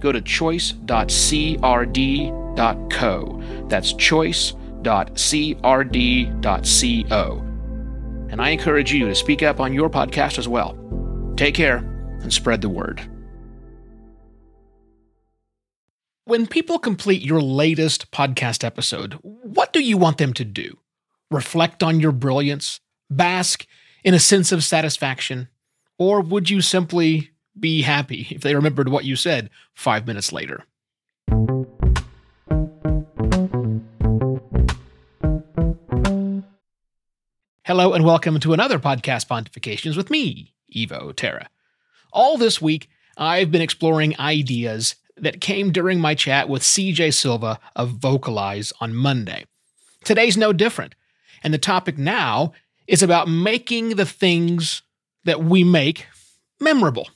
go to choice.crd.co. That's choice.crd.co. And I encourage you to speak up on your podcast as well. Take care and spread the word. When people complete your latest podcast episode, what do you want them to do? Reflect on your brilliance? Bask in a sense of satisfaction? Or would you simply be happy if they remembered what you said five minutes later? Hello, and welcome to another podcast Pontifications with me, Evo Terra. All this week, I've been exploring ideas that came during my chat with CJ Silva of Vocalize on Monday. Today's no different, and the topic now is about making the things that we make memorable.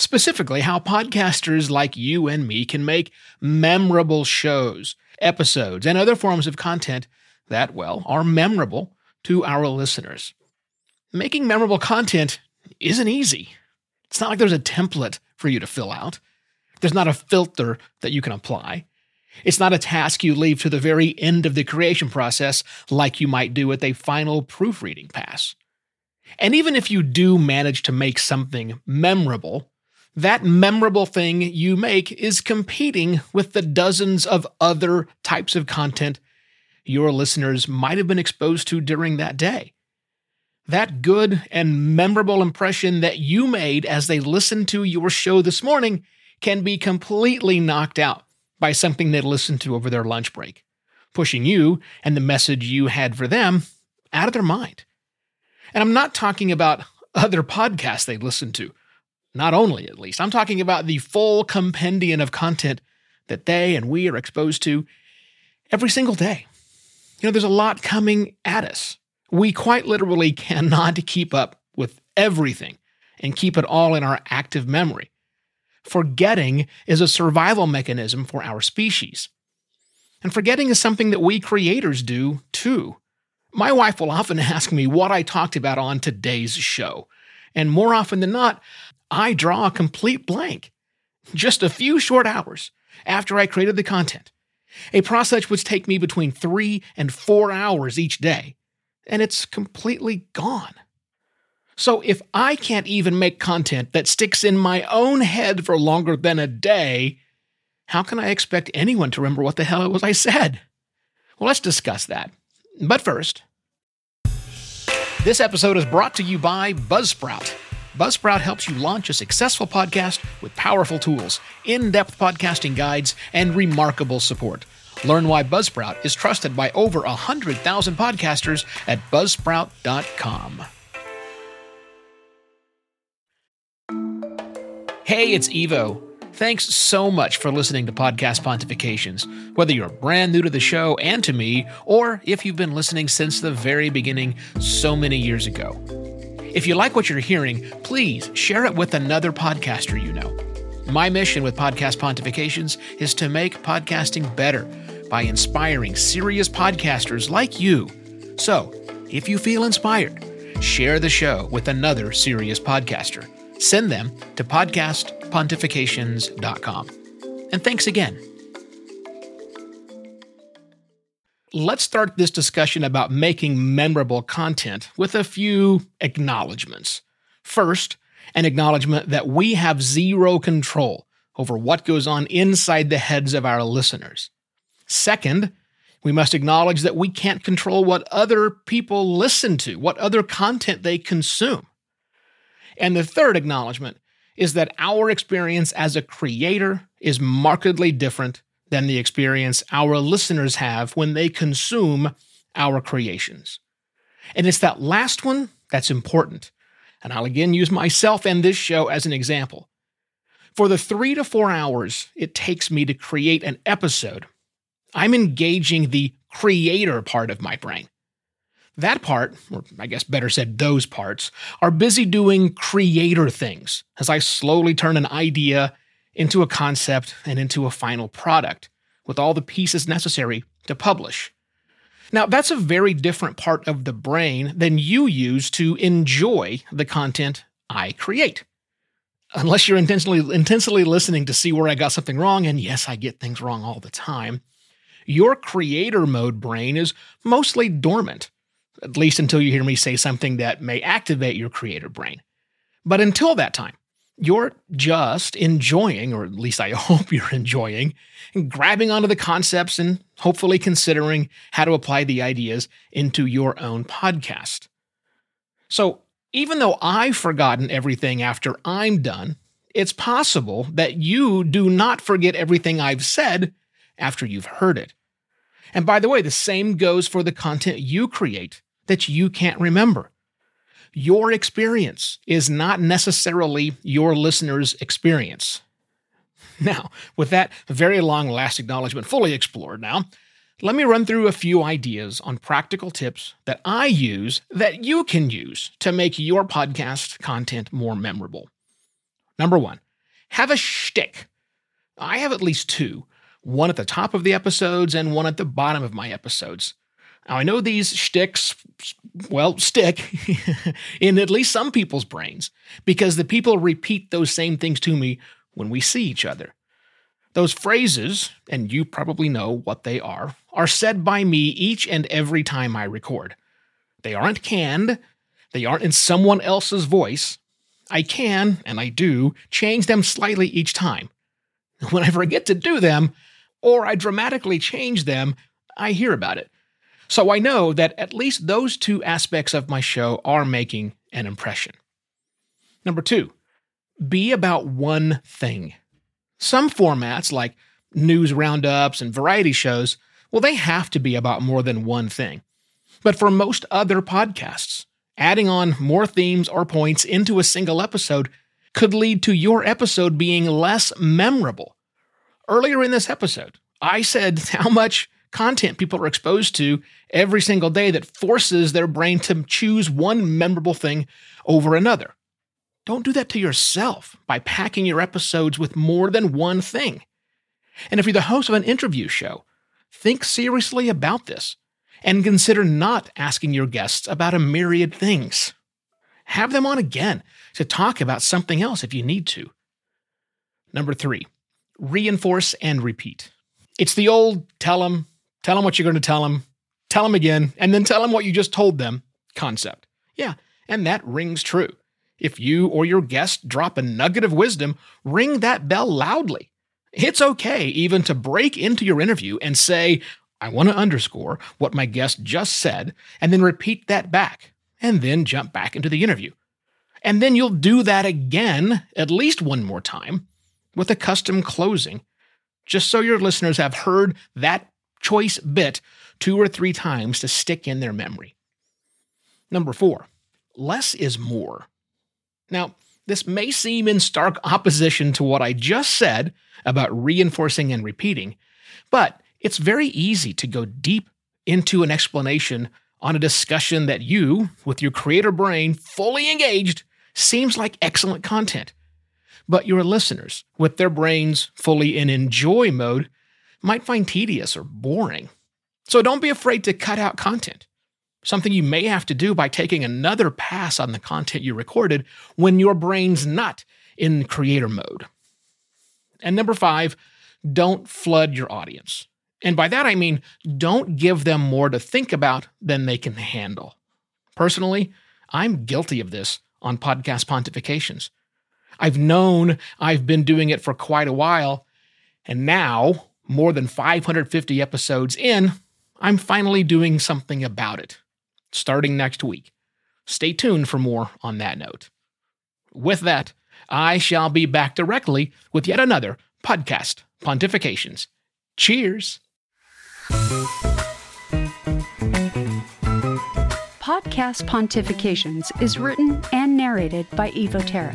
Specifically, how podcasters like you and me can make memorable shows, episodes, and other forms of content that, well, are memorable to our listeners. Making memorable content isn't easy. It's not like there's a template for you to fill out. There's not a filter that you can apply. It's not a task you leave to the very end of the creation process like you might do with a final proofreading pass. And even if you do manage to make something memorable, that memorable thing you make is competing with the dozens of other types of content your listeners might have been exposed to during that day. That good and memorable impression that you made as they listened to your show this morning can be completely knocked out by something they listened to over their lunch break, pushing you and the message you had for them out of their mind. And I'm not talking about other podcasts they listened to, not only at least. I'm talking about the full compendium of content that they and we are exposed to every single day. You know, there's a lot coming at us. We quite literally cannot keep up with everything and keep it all in our active memory. Forgetting is a survival mechanism for our species. And forgetting is something that we creators do too. My wife will often ask me what I talked about on today's show. And more often than not, I draw a complete blank. Just a few short hours after I created the content a process which take me between three and four hours each day, and it's completely gone. So if I can't even make content that sticks in my own head for longer than a day, how can I expect anyone to remember what the hell it was I said? Well, let's discuss that. But first, this episode is brought to you by Buzzsprout. Buzzsprout helps you launch a successful podcast with powerful tools, in depth podcasting guides, and remarkable support. Learn why Buzzsprout is trusted by over 100,000 podcasters at buzzsprout.com. Hey, it's Evo. Thanks so much for listening to Podcast Pontifications, whether you're brand new to the show and to me, or if you've been listening since the very beginning so many years ago. If you like what you're hearing, please share it with another podcaster you know. My mission with Podcast Pontifications is to make podcasting better by inspiring serious podcasters like you. So, if you feel inspired, share the show with another serious podcaster. Send them to podcastpontifications.com. And thanks again. Let's start this discussion about making memorable content with a few acknowledgments. First, an acknowledgement that we have zero control over what goes on inside the heads of our listeners. Second, we must acknowledge that we can't control what other people listen to, what other content they consume. And the third acknowledgement is that our experience as a creator is markedly different than the experience our listeners have when they consume our creations. And it's that last one that's important. And I'll again use myself and this show as an example. For the three to four hours it takes me to create an episode, I'm engaging the creator part of my brain. That part, or I guess better said, those parts, are busy doing creator things as I slowly turn an idea into a concept and into a final product with all the pieces necessary to publish. Now, that's a very different part of the brain than you use to enjoy the content I create. Unless you're intentionally, intensely listening to see where I got something wrong, and yes, I get things wrong all the time, your creator mode brain is mostly dormant at least until you hear me say something that may activate your creator brain. But until that time, you're just enjoying, or at least I hope you're enjoying, and grabbing onto the concepts and hopefully considering how to apply the ideas into your own podcast. So, even though I've forgotten everything after I'm done, it's possible that you do not forget everything I've said after you've heard it. And by the way, the same goes for the content you create that you can't remember. Your experience is not necessarily your listener's experience. Now, with that very long last acknowledgement fully explored now, let me run through a few ideas on practical tips that I use that you can use to make your podcast content more memorable. Number one, have a shtick. I have at least two one at the top of the episodes and one at the bottom of my episodes. Now, I know these shticks, well, stick in at least some people's brains because the people repeat those same things to me when we see each other. Those phrases, and you probably know what they are, are said by me each and every time I record. They aren't canned, they aren't in someone else's voice. I can, and I do, change them slightly each time. When I forget to do them, or I dramatically change them, I hear about it. So I know that at least those two aspects of my show are making an impression. Number two, be about one thing. Some formats, like news roundups and variety shows, well, they have to be about more than one thing. But for most other podcasts, adding on more themes or points into a single episode could lead to your episode being less memorable. Earlier in this episode, I said how much content people are exposed to every single day that forces their brain to choose one memorable thing over another. Don't do that to yourself by packing your episodes with more than one thing. And if you're the host of an interview show, think seriously about this and consider not asking your guests about a myriad things. Have them on again to talk about something else if you need to. Number three, reinforce and repeat. It's the old tell them, tell them what you're going to tell them, tell them again, and then tell them what you just told them concept. Yeah, and that rings true. If you or your guest drop a nugget of wisdom, ring that bell loudly. It's okay even to break into your interview and say, I want to underscore what my guest just said, and then repeat that back, and then jump back into the interview. And then you'll do that again, at least one more time, with a custom closing, just so your listeners have heard that choice bit two or three times to stick in their memory. Number four, less is more. Now, this may seem in stark opposition to what I just said about reinforcing and repeating, but it's very easy to go deep into an explanation on a discussion that you, with your creator brain fully engaged, seems like excellent content. But your listeners, with their brains fully in enjoy mode, might find tedious or boring. So don't be afraid to cut out content, something you may have to do by taking another pass on the content you recorded when your brain's not in creator mode. And number five, don't flood your audience. And by that I mean, don't give them more to think about than they can handle. Personally, I'm guilty of this on podcast pontifications. I've known I've been doing it for quite a while, and now more than 550 episodes in, I'm finally doing something about it, starting next week. Stay tuned for more on that note. With that, I shall be back directly with yet another podcast, Pontifications. Cheers! Podcast Pontifications is written and narrated by Evo Terra.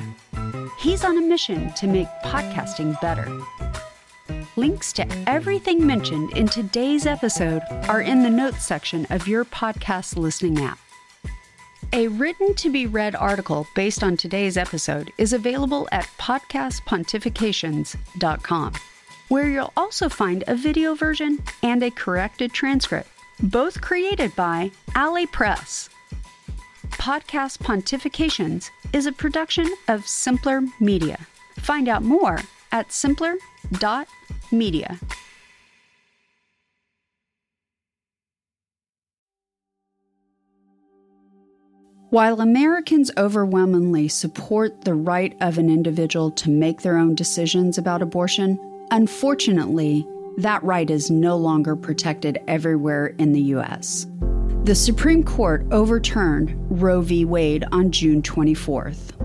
He's on a mission to make podcasting better. Links to everything mentioned in today's episode are in the notes section of your podcast listening app. A written to be read article based on today's episode is available at podcastpontifications.com, where you'll also find a video version and a corrected transcript, both created by Alley Press. Podcast Pontifications is a production of Simpler Media. Find out more at simpler.media. While Americans overwhelmingly support the right of an individual to make their own decisions about abortion, unfortunately, that right is no longer protected everywhere in the U.S. The Supreme Court overturned Roe v. Wade on June 24th.